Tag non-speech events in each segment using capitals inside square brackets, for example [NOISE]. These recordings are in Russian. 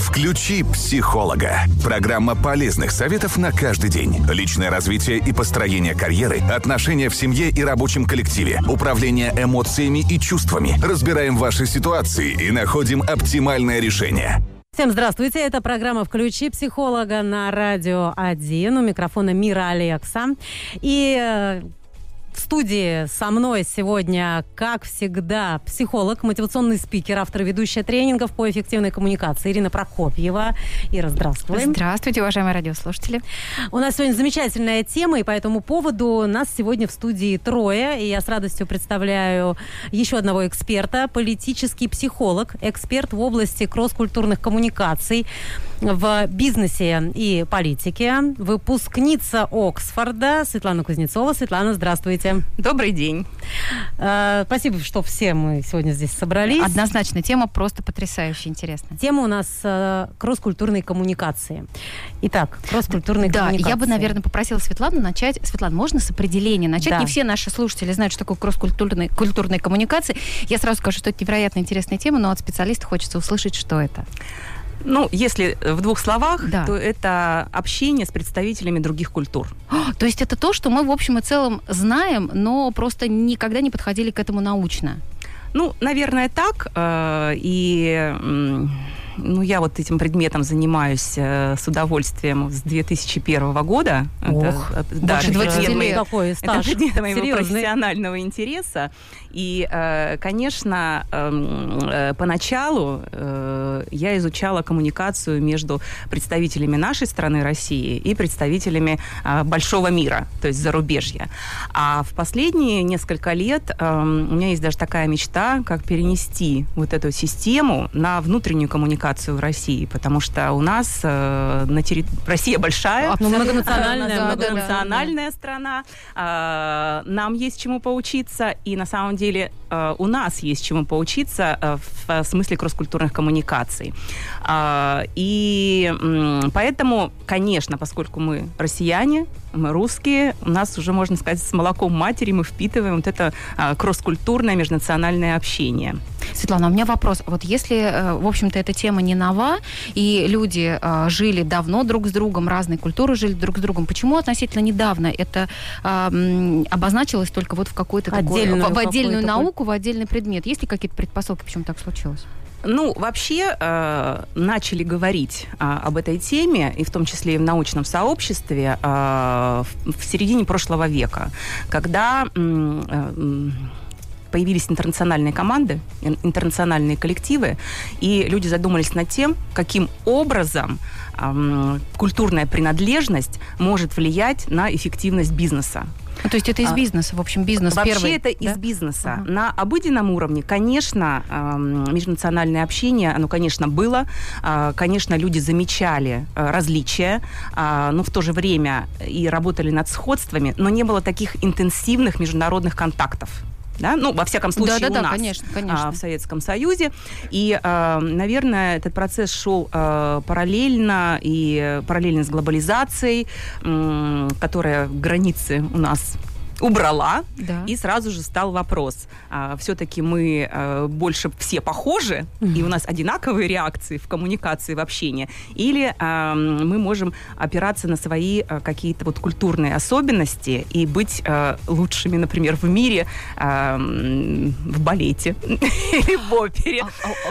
Включи психолога. Программа полезных советов на каждый день. Личное развитие и построение карьеры, отношения в семье и рабочем коллективе, управление эмоциями и чувствами. Разбираем ваши ситуации и находим оптимальное решение. Всем здравствуйте. Это программа «Включи психолога» на Радио 1. У микрофона Мира Алекса. И э, в студии со мной сегодня, как всегда, психолог, мотивационный спикер, автор ведущая тренингов по эффективной коммуникации Ирина Прокопьева. Ира, здравствуй. Здравствуйте, уважаемые радиослушатели. У нас сегодня замечательная тема, и по этому поводу нас сегодня в студии трое, и я с радостью представляю еще одного эксперта, политический психолог, эксперт в области кросс-культурных коммуникаций в бизнесе и политике, выпускница Оксфорда Светлана Кузнецова. Светлана, здравствуйте. Добрый день. Э, спасибо, что все мы сегодня здесь собрались. Однозначно, тема просто потрясающе интересная. Тема у нас э, кросс-культурные коммуникации. Итак, кросс-культурные да, коммуникации. я бы, наверное, попросила Светлану начать. Светлана, можно с определения начать? Да. Не все наши слушатели знают, что такое кросс-культурные культурные коммуникации. Я сразу скажу, что это невероятно интересная тема, но от специалиста хочется услышать, что это. Ну, если в двух словах, Да. то это общение с представителями других культур. О, [GASPS] То есть это то, что мы в общем и целом знаем, но просто никогда не подходили к этому научно. Ну, наверное, так. э, И ну, я вот этим предметом занимаюсь э, с удовольствием с 2001 года. Ох, Это, э, больше это 20 предмет лет. Какой Это стаж предмет моего серьезный. профессионального интереса. И, э, конечно, эм, э, поначалу э, я изучала коммуникацию между представителями нашей страны России и представителями э, большого мира, то есть зарубежья. А в последние несколько лет эм, у меня есть даже такая мечта, как перенести вот эту систему на внутреннюю коммуникацию в России, потому что у нас э, на терри- Россия большая, Ну, многонациональная, она много- многонациональная страна. А, Нам есть чему поучиться, и на самом деле а, у нас есть чему поучиться а, в смысле кросс-культурных коммуникаций. А, И поэтому, конечно, поскольку мы россияне, мы русские, у нас уже, можно сказать, с молоком матери мы впитываем вот это а, кросс-культурное межнациональное общение. Светлана, у меня вопрос. Вот если, э, в общем-то, эта тема не нова, и люди э, жили давно друг с другом, разные культуры жили друг с другом, почему относительно недавно это а, обозначилось только вот в какой-то такой, Отдельную в, в отдельную какую-то науку, в отдельный предмет? Есть ли какие-то предпосылки, почему так случилось? Ну, вообще э, начали говорить а, об этой теме, и в том числе и в научном сообществе, а, в, в середине прошлого века, когда э, появились интернациональные команды, ин- интернациональные коллективы, и люди задумались над тем, каким образом ам, культурная принадлежность может влиять на эффективность бизнеса. Ну, то есть это из А, бизнеса, в общем, бизнес Вообще первый. это из да? бизнеса. Ага. На обыденном уровне, конечно, межнациональное общение, оно, конечно, было. А, Конечно, люди замечали э, различия, а, но в то же время и работали над сходствами, но не было таких интенсивных международных контактов. Да? Ну, во всяком случае, Да-да-да, у нас конечно, конечно. а, в Советском Союзе. И, э, наверное, этот процесс шел э, параллельно и э, параллельно с глобализацией, м, которая границы у нас убрала, Да. и сразу же стал вопрос, а, все-таки мы э, больше все похожи, и у нас одинаковые реакции в коммуникации, в общении, или а, мы можем опираться на свои а, какие-то вот культурные особенности и быть а, лучшими, например, в мире а, в балете [LAUGHS] или в опере. А,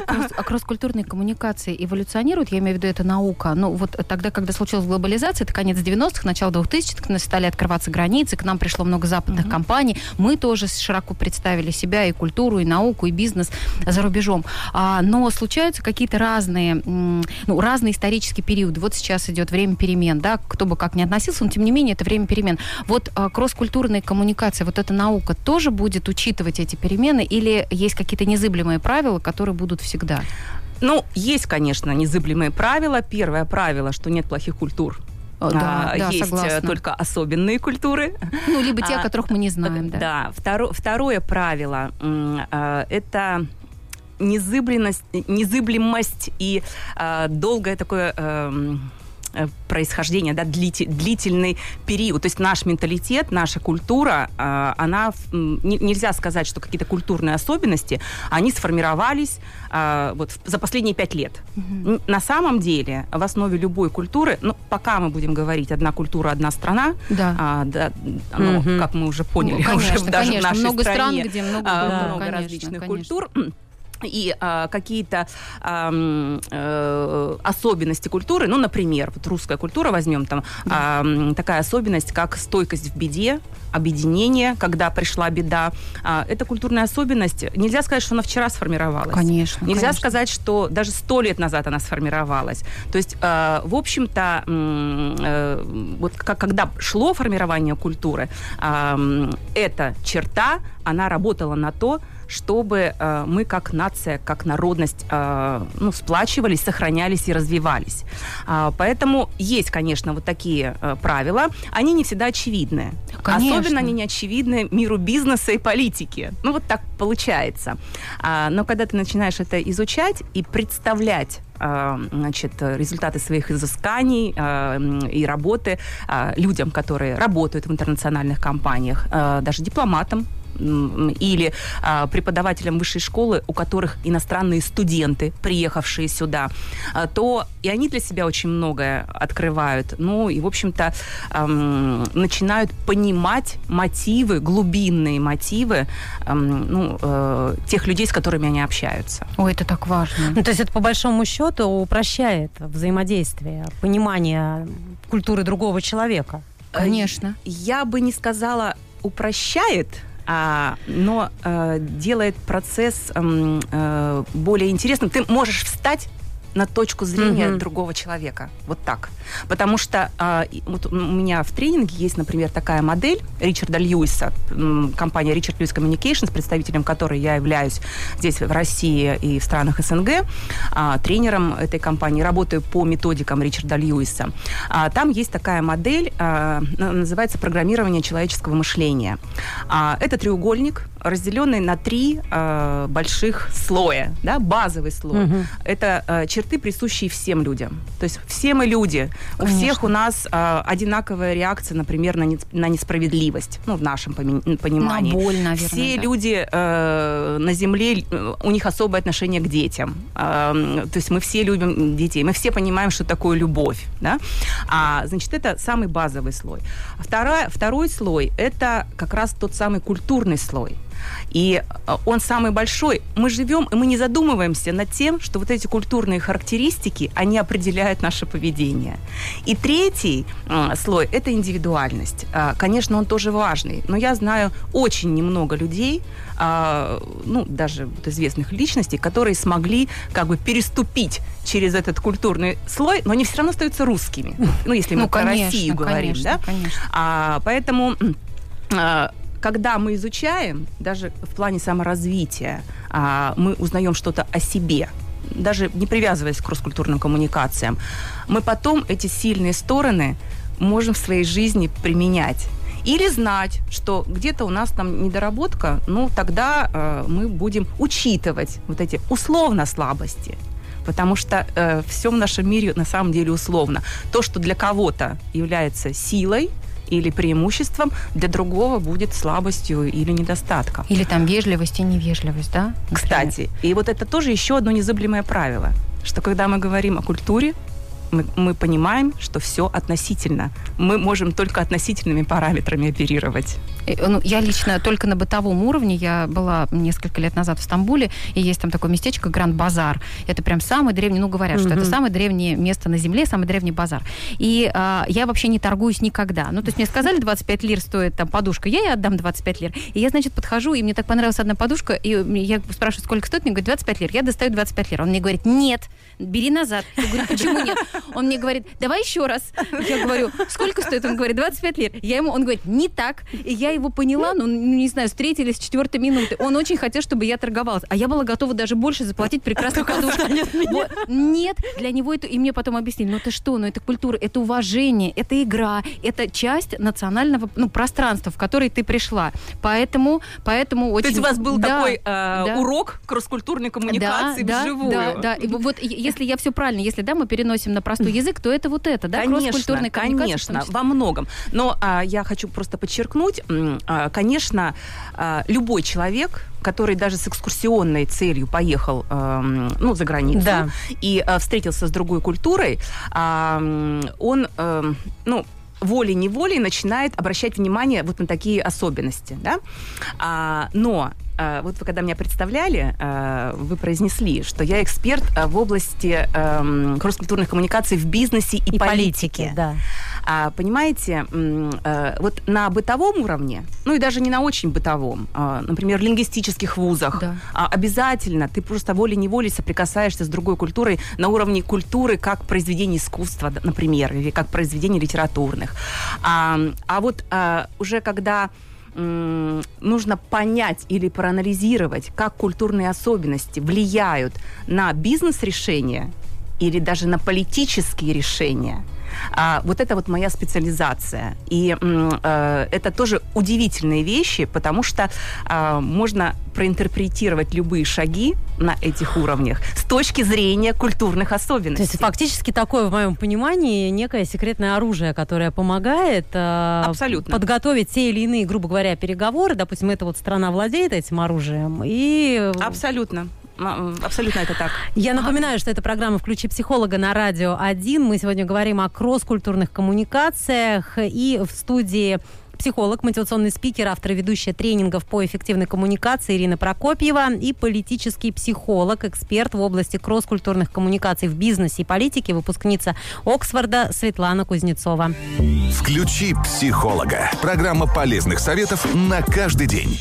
а- а а кросс-культурные коммуникации эволюционируют, я имею в виду, это наука. Ну, вот тогда, когда случилась глобализация, это конец 90-х, начало 2000-х, стали открываться границы, к нам пришло много западных компаний. Мы тоже широко представили себя и культуру, и науку, и бизнес за рубежом. А, но случаются какие-то разные, ну, разные исторические периоды. Вот сейчас идет время перемен, да, кто бы как ни относился, но тем не менее это время перемен. Вот а, кросс-культурная коммуникация, вот эта наука тоже будет учитывать эти перемены или есть какие-то незыблемые правила, которые будут всегда? Ну, есть, конечно, незыблемые правила. Первое правило, что нет плохих культур. О, Да, А, да, есть э, согласна. только особенные культуры. Ну, либо те, о А, которых мы не знаем, да. Да. Второ- второе правило а, это незыблемость, и долгое такое эм, э, происхождения, да, длительный период. То есть наш менталитет, наша культура, э, она, нельзя сказать, что какие-то культурные особенности, они сформировались вот за последние пять лет. Угу. На самом деле в основе любой культуры, ну, пока мы будем говорить одна культура, одна страна, да. А, да ну, угу. как мы уже поняли, ну, [LAUGHS] конечно, уже даже конечно, в нашей много стране стран, где много, а, да, много конечно, различных конечно. культур и а, какие-то а, а, особенности культуры, ну, например, вот русская культура возьмем там да. а, такая особенность, как стойкость в беде, объединение, когда пришла беда. А, это культурная особенность. Нельзя сказать, что она вчера сформировалась. Конечно. Нельзя конечно. сказать, что даже сто лет назад она сформировалась. То есть, а, в общем-то, а, вот как, когда шло формирование культуры, а, эта черта, она работала на то, чтобы э, мы как нация, как народность э, ну, сплачивались, сохранялись и развивались. А, поэтому есть, конечно, вот такие э, правила. Они не всегда очевидны. Конечно. Особенно они не очевидны миру бизнеса и политики. Ну вот так получается. А, но когда ты начинаешь это изучать и представлять значит, результаты своих изысканий и работы людям, которые работают в интернациональных компаниях, даже дипломатам, или а, преподавателям высшей школы, у которых иностранные студенты, приехавшие сюда, а, то и они для себя очень многое открывают. Ну и, в общем-то, эм, начинают понимать мотивы, глубинные мотивы эм, ну, э, тех людей, с которыми они общаются. Ой, это так важно. Ну, то есть это, по большому счету, упрощает взаимодействие, понимание культуры другого человека. Конечно. Я бы не сказала упрощает, а, но э, делает процесс э, более интересным. Ты можешь встать на точку зрения mm-hmm. другого человека. Вот так. Потому что а, вот у меня в тренинге есть, например, такая модель Ричарда Льюиса, компания Richard Lewis Communications, представителем которой я являюсь здесь в России и в странах СНГ, а, тренером этой компании, работаю по методикам Ричарда Льюиса. А, там есть такая модель, а, называется программирование человеческого мышления. А, это треугольник, разделенный на три а, больших слоя, да, базовый слой. Mm-hmm. Это а, черты, присущие всем людям. То есть все мы люди. Конечно. У всех у нас э, одинаковая реакция, например, на, не, на несправедливость, ну, в нашем понимании. На боль, наверное. Все да. люди э, на Земле, э, у них особое отношение к детям. Э, то есть мы все любим детей, мы все понимаем, что такое любовь. Да? А, значит, это самый базовый слой. Второй, второй слой – это как раз тот самый культурный слой – и э, он самый большой. Мы живем, и мы не задумываемся над тем, что вот эти культурные характеристики, они определяют наше поведение. И третий э, слой – это индивидуальность. Э, конечно, он тоже важный, но я знаю очень немного людей, ну, даже известных личностей, которые смогли как бы переступить через этот культурный слой, но они все равно остаются русскими. Ну, если мы ну, про конечно, Россию говорим, конечно, да? Конечно. А, поэтому когда мы изучаем, даже в плане саморазвития, а, мы узнаем что-то о себе, даже не привязываясь к кросс-культурным коммуникациям, мы потом эти сильные стороны можем в своей жизни применять. Или знать, что где-то у нас там недоработка, ну тогда э, мы будем учитывать вот эти условно слабости. Потому что э, все в нашем мире на самом деле условно. То, что для кого-то является силой, или преимуществом, для другого будет слабостью или недостатком. Или там вежливость и невежливость, да? Например? Кстати, и вот это тоже еще одно незыблемое правило, что когда мы говорим о культуре, мы, мы понимаем, что все относительно. Мы можем только относительными параметрами оперировать. Э, ну, я лично только на бытовом уровне. Я была несколько лет назад в Стамбуле, и есть там такое местечко Гранд Базар. Это прям самый древний, ну, говорят, mm-hmm. что это самое древнее место на Земле, самый древний базар. И а, я вообще не торгуюсь никогда. Ну, то есть мне сказали, [LAUGHS] 25 лир стоит там подушка, я ей отдам 25 лир. И я, значит, подхожу, и мне так понравилась одна подушка, и я спрашиваю, сколько стоит, мне говорит, 25 лир. Я достаю 25 лир. Он мне говорит, нет, бери назад. Я говорю, почему нет? Он мне говорит, давай еще раз. Я говорю, сколько стоит? Он говорит, 25 лир. Я ему, он говорит, не так. И я его поняла, ну, не знаю, встретились с четвертой минуты. Он очень хотел, чтобы я торговалась. А я была готова даже больше заплатить прекрасную подушку. Вот. Нет, для него это... И мне потом объяснили, ну это что, ну это культура, это уважение, это игра, это часть национального ну, пространства, в которое ты пришла. Поэтому, поэтому очень... То есть у вас был да, такой э, да. урок кросс-культурной коммуникации да, вживую? Да, да. И вот если я все правильно, если да, мы переносим на простой язык, то это вот это, да, конечно, конечно, во многом. Но а, я хочу просто подчеркнуть, а, конечно, а, любой человек, который даже с экскурсионной целью поехал э, ну, за границу да. и э, встретился с другой культурой, э, он, э, ну, волей-неволей начинает обращать внимание вот на такие особенности, да? А, но а, вот вы когда меня представляли, а, вы произнесли, что я эксперт а, в области эм, кросс-культурных коммуникаций в бизнесе и, и политике. политике да. А, понимаете, вот на бытовом уровне, ну и даже не на очень бытовом, например, в лингвистических вузах, да. обязательно ты просто волей-неволей соприкасаешься с другой культурой на уровне культуры как произведения искусства, например, или как произведений литературных. А, а вот уже когда нужно понять или проанализировать, как культурные особенности влияют на бизнес-решения или даже на политические решения – а, вот это вот моя специализация. И э, это тоже удивительные вещи, потому что э, можно проинтерпретировать любые шаги на этих уровнях с точки зрения культурных особенностей. То есть фактически такое, в моем понимании, некое секретное оружие, которое помогает э, Абсолютно. подготовить те или иные, грубо говоря, переговоры. Допустим, эта вот страна владеет этим оружием. И... Абсолютно. Абсолютно это так. Я напоминаю, что это программа «Включи психолога» на Радио 1. Мы сегодня говорим о кросс-культурных коммуникациях. И в студии психолог, мотивационный спикер, автор и ведущая тренингов по эффективной коммуникации Ирина Прокопьева и политический психолог, эксперт в области кросс-культурных коммуникаций в бизнесе и политике, выпускница Оксфорда Светлана Кузнецова. Включи психолога. Программа полезных советов на каждый день.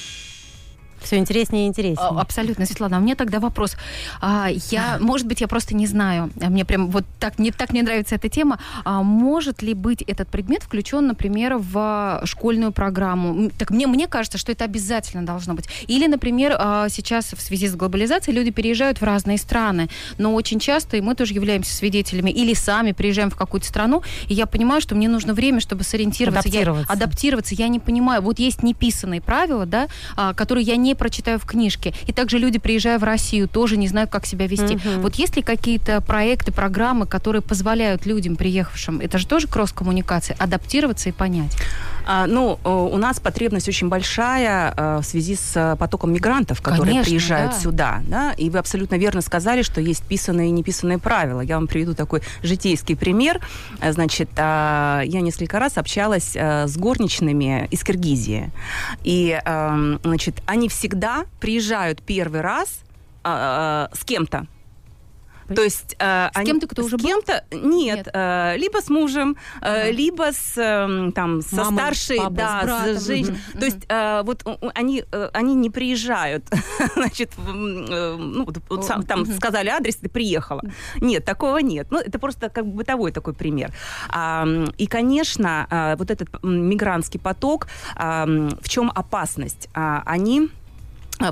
Все интереснее и интереснее. А, абсолютно, Светлана. А мне тогда вопрос. А, я, может быть, я просто не знаю. Мне прям вот так не так мне нравится эта тема. Может ли быть этот предмет включен, например, в школьную программу? Так мне мне кажется, что это обязательно должно быть. Или, например, сейчас в связи с глобализацией люди переезжают в разные страны, но очень часто и мы тоже являемся свидетелями или сами приезжаем в какую-то страну, и я понимаю, что мне нужно время, чтобы сориентироваться, адаптироваться. Я, адаптироваться. Я не понимаю. Вот есть неписанные правила, да, которые я не не прочитаю в книжке. И также люди, приезжая в Россию, тоже не знают, как себя вести. Угу. Вот есть ли какие-то проекты, программы, которые позволяют людям, приехавшим, это же тоже кросс-коммуникация, адаптироваться и понять? А, ну, у нас потребность очень большая а, в связи с потоком мигрантов, которые Конечно, приезжают да. сюда. Да? И вы абсолютно верно сказали, что есть писанные и неписанные правила. Я вам приведу такой житейский пример. Значит, а, я несколько раз общалась с горничными из Киргизии. И, значит, они всегда приезжают первый раз с кем-то то есть э, с они, кем-то, кто уже с кем-то нет, нет. Э, либо с мужем, э, либо с э, там со Мамой, старшей, папой, да, с, братом. с женщиной. Угу. То есть э, вот они э, они не приезжают, [LAUGHS] значит, э, ну вот, сам, там угу. сказали адрес, ты приехала. Нет, такого нет. Ну это просто как бы бытовой такой пример. А, и конечно, а, вот этот мигрантский поток, а, в чем опасность? А, они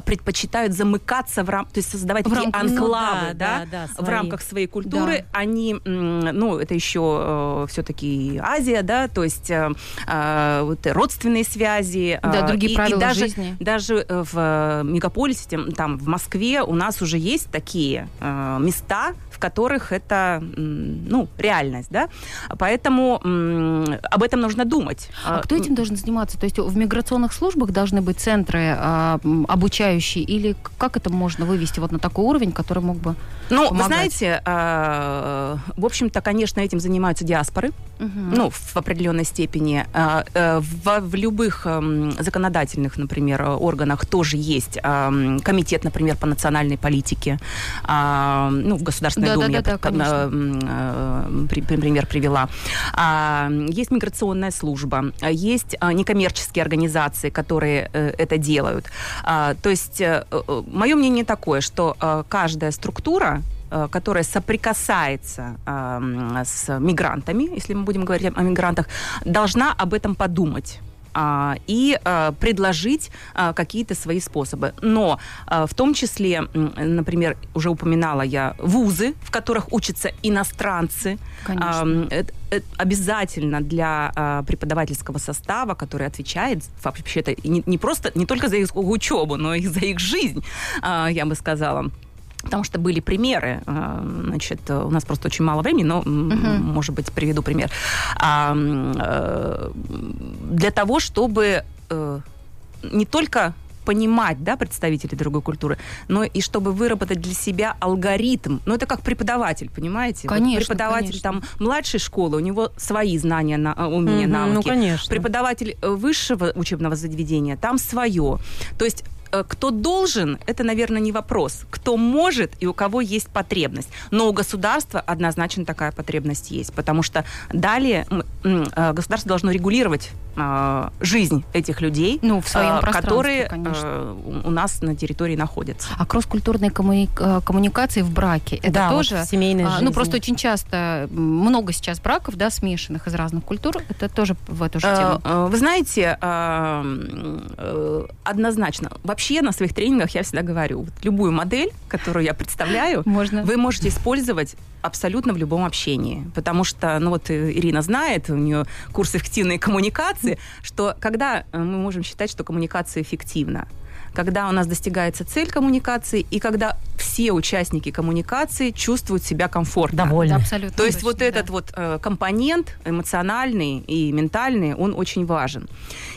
предпочитают замыкаться в рамках, то есть создавать в такие рамках, анклавы, ну, да, да, да, в рамках своей культуры. Да. Они, ну, это еще э, все-таки Азия, да, то есть э, э, вот родственные связи. Да, э, другие и, правила и даже, жизни. Даже в мегаполисе, там, в Москве у нас уже есть такие э, места, в которых это, ну, реальность, да. Поэтому об этом нужно думать. А кто этим должен заниматься? То есть в миграционных службах должны быть центры обучения обучающий? Или как это можно вывести вот на такой уровень, который мог бы Ну, помогать? вы знаете, э, в общем-то, конечно, этим занимаются диаспоры, угу. ну, в определенной степени. Э, э, в, в любых законодательных, например, органах тоже есть комитет, например, по национальной политике. Э, ну, в Государственной да, Думе да, да, я э, при, пример привела. Э, есть миграционная служба, есть э, некоммерческие организации, которые э, это делают. То есть э, мое мнение такое, что каждая структура которая соприкасается э, с мигрантами, если мы будем говорить о мигрантах, должна об этом подумать и предложить какие-то свои способы. Но в том числе, например, уже упоминала я вузы, в которых учатся иностранцы. Конечно. Обязательно для преподавательского состава, который отвечает вообще-то не, не просто, не только за их учебу, но и за их жизнь, я бы сказала Потому что были примеры, э, значит, у нас просто очень мало времени, но, uh-huh. может быть, приведу пример. А, э, для того, чтобы э, не только понимать, да, представителей другой культуры, но и чтобы выработать для себя алгоритм. Ну, это как преподаватель, понимаете? Конечно, вот преподаватель конечно. там младшей школы, у него свои знания, на, умения, Мгм, навыки. ну, конечно. Преподаватель высшего учебного заведения, там свое. То есть кто должен, это, наверное, не вопрос. Кто может и у кого есть потребность. Но у государства однозначно такая потребность есть, потому что далее э, государство должно регулировать э, жизнь этих людей, Ну, в своем э, которые конечно. э, у нас на территории находятся. А кросс-культурные коммуни- э, коммуникации в браке, это Да, вот тоже... в семейной а, жизни. ну, просто очень часто, много сейчас браков, да, смешанных из разных культур, это тоже в эту же Э, тему. э, Вы знаете, однозначно, вообще на своих тренингах я всегда говорю, вот любую модель, которую я представляю, Можно. вы можете использовать абсолютно в любом общении. Потому что, ну вот э, Ирина знает, у нее курс эффективной коммуникации, что когда э, мы можем считать, что коммуникация эффективна? Когда у нас достигается цель коммуникации, и когда все участники коммуникации чувствуют себя комфортно. Довольны. Да, абсолютно То есть точно, вот да. этот вот э, компонент эмоциональный и ментальный, он очень важен.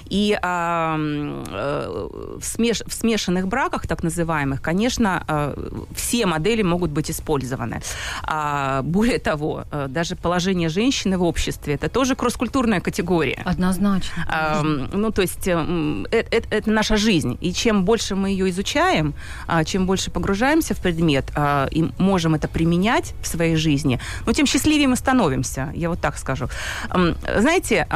И а, э, в, смеш- в смешанных браках, так называемых, конечно, э, все модели могут быть использованы. А, более того, э, даже положение женщины в обществе это тоже кросс-культурная категория. Однозначно. А, ну, то есть м, э- э- это, наша жизнь. И чем больше мы ее изучаем, а, чем больше погружаемся в предмет а, и можем это применять в своей жизни, ну, тем счастливее мы становимся, я вот так скажу. Знаете,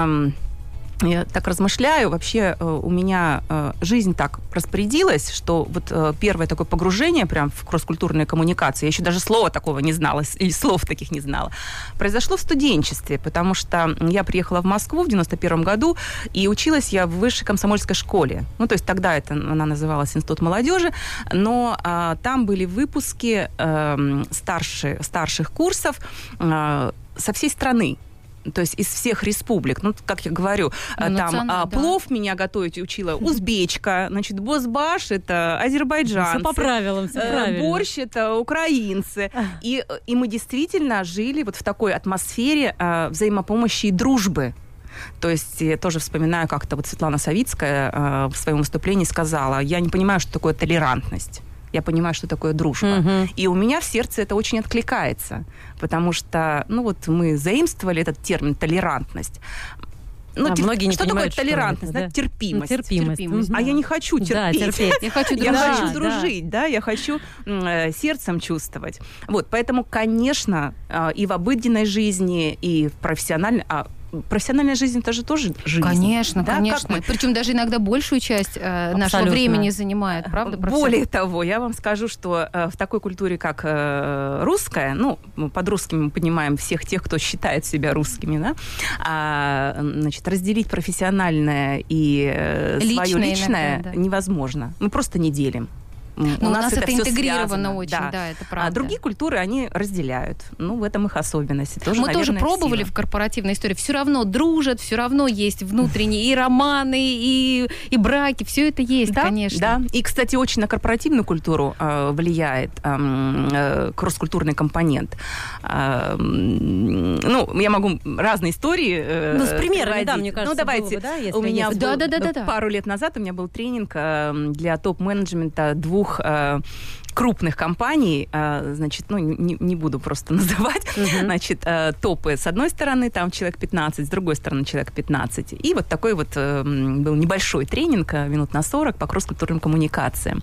я так размышляю, вообще э, у меня э, жизнь так распорядилась, что вот э, первое такое погружение прям в кросс-культурные коммуникации, я еще даже слова такого не знала, или слов таких не знала, произошло в студенчестве, потому что я приехала в Москву в 91 году, и училась я в высшей комсомольской школе. Ну, то есть тогда это она называлась Институт молодежи, но а, там были выпуски эм, старше, старших курсов э, со всей страны. То есть из всех республик. Ну, как я говорю, Ну, э, там а, да. плов меня готовить учила узбечка, значит, бозбаш это азербайджанцы. Все по правилам, все Э, правильно. Борщ это украинцы. И, и мы действительно жили вот в такой атмосфере э, взаимопомощи и дружбы. То есть я тоже вспоминаю, как-то вот Светлана Савицкая э, в своем выступлении сказала, я не понимаю, что такое толерантность. Я понимаю, что такое дружба. Мгм. И у меня в сердце это очень откликается, потому что, ну вот мы заимствовали этот термин толерантность. Ну, А типа, многие не что понимают, такое что толерантность? это, да? Терпимость. Ну, терпимость. терпимость. А я не хочу Да, терпеть. терпеть. Я хочу Я [LAUGHS] Да, хочу дружить, да, я хочу э, сердцем чувствовать. Вот, поэтому, конечно, э, и в обыденной жизни, и в профессиональной... А профессиональная жизнь это же тоже жизнь. Конечно, Да, как конечно. мы- Причем даже иногда большую часть э, нашего времени занимает, правда? Более того, я вам скажу, что э, в такой культуре, как э, русская, ну, под русскими мы понимаем всех тех, кто считает себя русскими, да, а, значит, разделить профессиональное и э, свое Личное личное иногда, да. невозможно. Мы просто не делим. М, Ну, у нас это всё интегрировано связано, очень, да, это правда. А другие культуры, они разделяют. Ну, в этом их особенности. Тоже, Мы тоже наверное, пробовали сила. в корпоративной истории. Все равно дружат, все равно есть внутренние и романы, и, и браки. Все это есть, да, конечно. Да. И, кстати, очень на корпоративную культуру э, влияет эм, э, кросс-культурный компонент. А, м, ну, я могу разные истории э, Ну, с примерами, да, мне кажется, Ну, давайте. было бы, да, если у меня есть. был, Да, да, да, да, да. пару лет назад у меня был тренинг э, для топ-менеджмента двух э, крупных компаний, э, значит, ну, не, не буду просто [LAUGHS] называть, значит, э, топы с одной стороны, там человек 15, с другой стороны человек 15. И вот такой вот э, м, был небольшой тренинг, э, минут на 40, по кросс-культурным коммуникациям.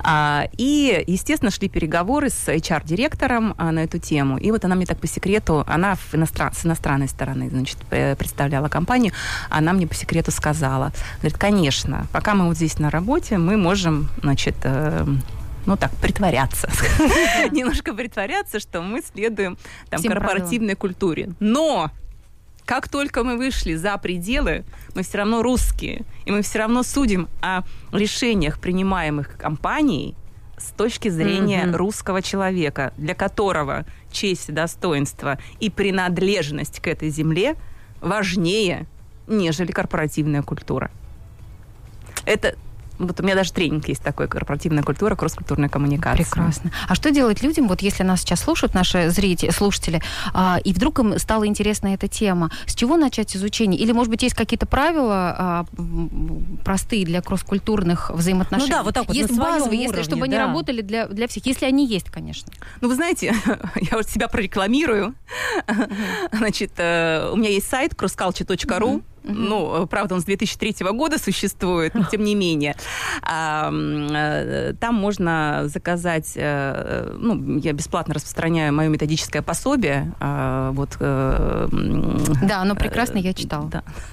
А, И, естественно, шли переговоры с HR-директором а, на эту тему. И вот она мне так по секрету, она в иностран- с иностранной стороны, значит, представляла компанию, она мне по секрету сказала, говорит, конечно, пока мы вот здесь на работе, мы можем, значит, э, ну так, притворяться. [LAUGHS] Немножко притворяться, что мы следуем там корпоративной культуре. Но как только мы вышли за пределы, мы все равно русские, и мы все равно судим о решениях, принимаемых компанией, с точки зрения Мгм. русского человека, для которого честь, достоинство и принадлежность к этой земле важнее, нежели корпоративная культура. Это Вот у меня даже тренинг есть такой, корпоративная культура, кросс-культурная коммуникация. Прекрасно. А что делать людям, вот если нас сейчас слушают наши зрители, слушатели, а, и вдруг им стала интересна эта тема, с чего начать изучение? Или, может быть, есть какие-то правила а, простые для кросс-культурных взаимоотношений? Ну да, вот так вот своем базовые, если уровне, чтобы они да. работали для, для всех, если они есть, конечно. Ну, вы знаете, [LAUGHS] я вот себя прорекламирую. Значит, э, у меня есть сайт crossculture.ru. Ну, э, правда, он с 2003 года существует, но тем не менее. Э, Там можно заказать, э, ну, я бесплатно распространяю мое методическое пособие. а, Вот, Да, оно прекрасно, я читала. да, [LAUGHS]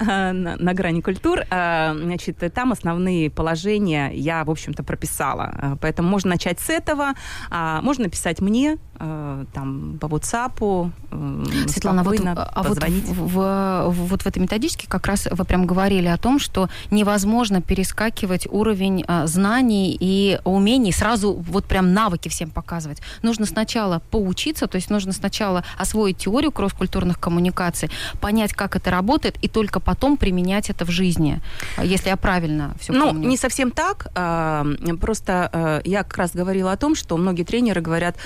да. На, на грани культур. А, Значит, там основные положения я, в общем-то, прописала. Поэтому можно начать с этого. А, Можно написать мне там по WhatsApp. Светлана, вот, спокойно а вот в, в- вот в этой методичке как раз вы прям говорили о том, что невозможно перескакивать уровень а, знаний и умений, сразу вот прям навыки всем показывать. Нужно сначала поучиться, то есть нужно сначала освоить теорию кросс-культурных коммуникаций, понять, как это работает, и только потом применять это в жизни, а, если я правильно все Ну, помню. не совсем так. а, Просто а, я как раз говорила о том, что многие тренеры говорят,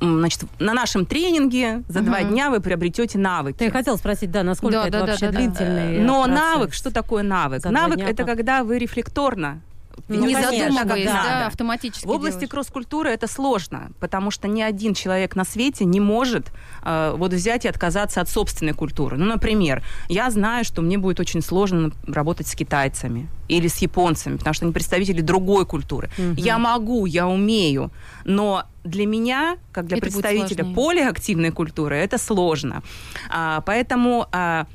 значит, на нашем тренинге за два Мгм. Дня вы приобретете навыки. Ты хотел спросить, да, насколько Да, это да, вообще да, да. длительный Но процесс? навык, что такое навык? Навык это когда вы рефлекторно Ну, не конечно, задумываясь, да. да, автоматически В области делаешь. кросс-культуры это сложно, потому что ни один человек на свете не может э, вот взять и отказаться от собственной культуры. Ну, например, я знаю, что мне будет очень сложно работать с китайцами или с японцами, потому что они представители другой культуры. Мгм. Я могу, я умею, но для меня, как для Это представителя сложнее. полиактивной культуры, это сложно. А, поэтому а,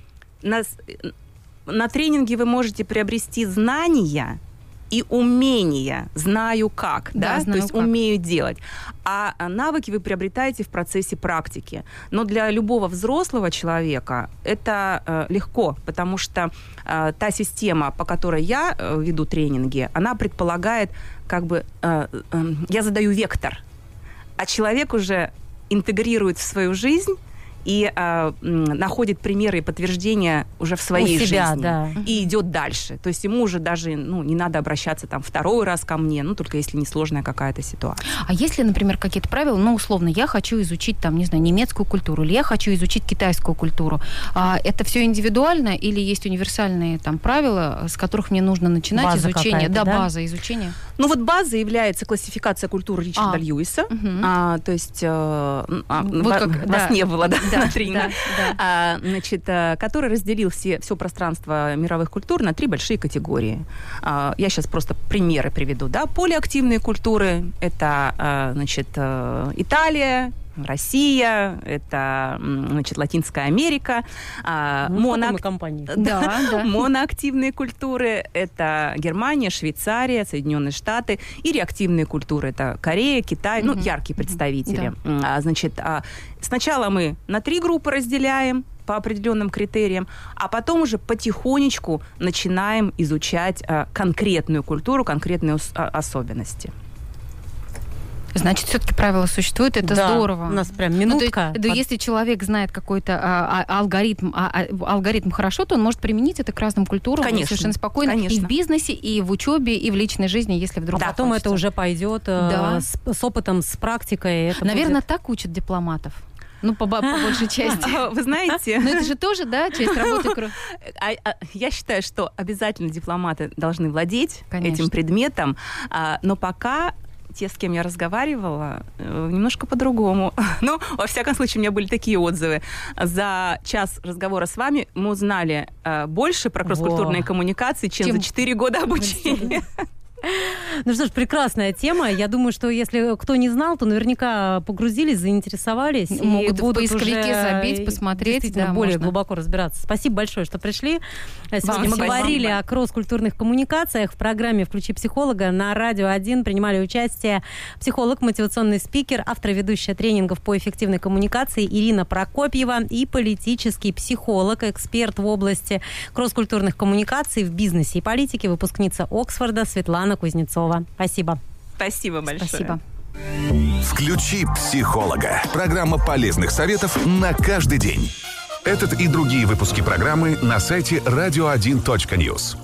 нас- на тренинге вы можете приобрести знания и умения, знаю как, Да, да, знаю то есть как. умею делать. А а, навыки вы приобретаете в процессе практики. Но для любого взрослого человека это э, легко, потому что э, та система, по которой я э, веду тренинги, она предполагает, как бы, э, э, я задаю вектор, а человек уже интегрирует в свою жизнь и э, м, находит примеры и подтверждения уже в своей У себя, жизни да. и идет дальше. То есть ему уже даже ну, не надо обращаться там второй раз ко мне, ну только если не сложная какая-то ситуация. А есть ли, например, какие-то правила, ну, условно, я хочу изучить, там, не знаю, немецкую культуру, или я хочу изучить китайскую культуру. А это все индивидуально или есть универсальные там правила, с которых мне нужно начинать База изучение? Да, да? база изучения. Ну вот базой является классификация культуры Ричарда А. Льюиса. Мгм. А, то есть э, а, Вот как, вас да. не было, да, Да, Трина? да, да. А, значит, э, который разделил все, все пространство мировых культур на три большие категории. А, я сейчас просто примеры приведу. Да? Полиактивные культуры – это э, значит, э, Италия, Россия, это значит, Латинская Америка, а, Ну, компаний? [LAUGHS] Да, да. Моноактивные культуры – это Германия, Швейцария, Соединенные Штаты. И реактивные культуры – это Корея, Китай, ну, Мгм. яркие представители. Да. А, Значит, а, сначала мы на три группы разделяем по определенным критериям, а потом уже потихонечку начинаем изучать а, конкретную культуру, конкретные ос- особенности. Значит, все-таки правила существуют, это Да, здорово. У нас прям Ну, то минутка. да, если человек знает какой-то а, а, алгоритм, а, а, алгоритм хорошо, то он может применить это к разным культурам Конечно, совершенно спокойно и конечно. в бизнесе, и в учебе, и в личной жизни, если вдруг А потом это уже пойдет э, Да. с, с опытом, с практикой. Это Наверное, будет- так учат дипломатов. Ну, по, по большей [LAUGHS] части. А, Вы знаете... Но это же тоже, да, часть работы А- а, Я считаю, что обязательно дипломаты должны владеть Конечно. этим предметом, но пока те, с кем я разговаривала, э, немножко по-другому. [LAUGHS] Ну, во всяком случае, у меня были такие отзывы. За час разговора с вами мы узнали э, больше про кросс-культурные коммуникации, чем, Чем за 4 года обучения. [LAUGHS] Ну что ж, прекрасная тема. Я думаю, что если кто не знал, то наверняка погрузились, заинтересовались. и Могут в будут поисковике уже забить, посмотреть, да, более можно. глубоко разбираться. Спасибо большое, что пришли. Сегодня мы спасибо. говорили о кросс-культурных коммуникациях в программе «Включи психолога». На Радио 1 принимали участие психолог, мотивационный спикер, автор ведущая тренингов по эффективной коммуникации Ирина Прокопьева и политический психолог, эксперт в области кросс-культурных коммуникаций в бизнесе и политике, выпускница Оксфорда Светлана Кузнецова. Спасибо. Спасибо большое. Спасибо. «Включи психолога». Программа полезных советов на каждый день. Этот и другие выпуски программы на сайте radio1.news.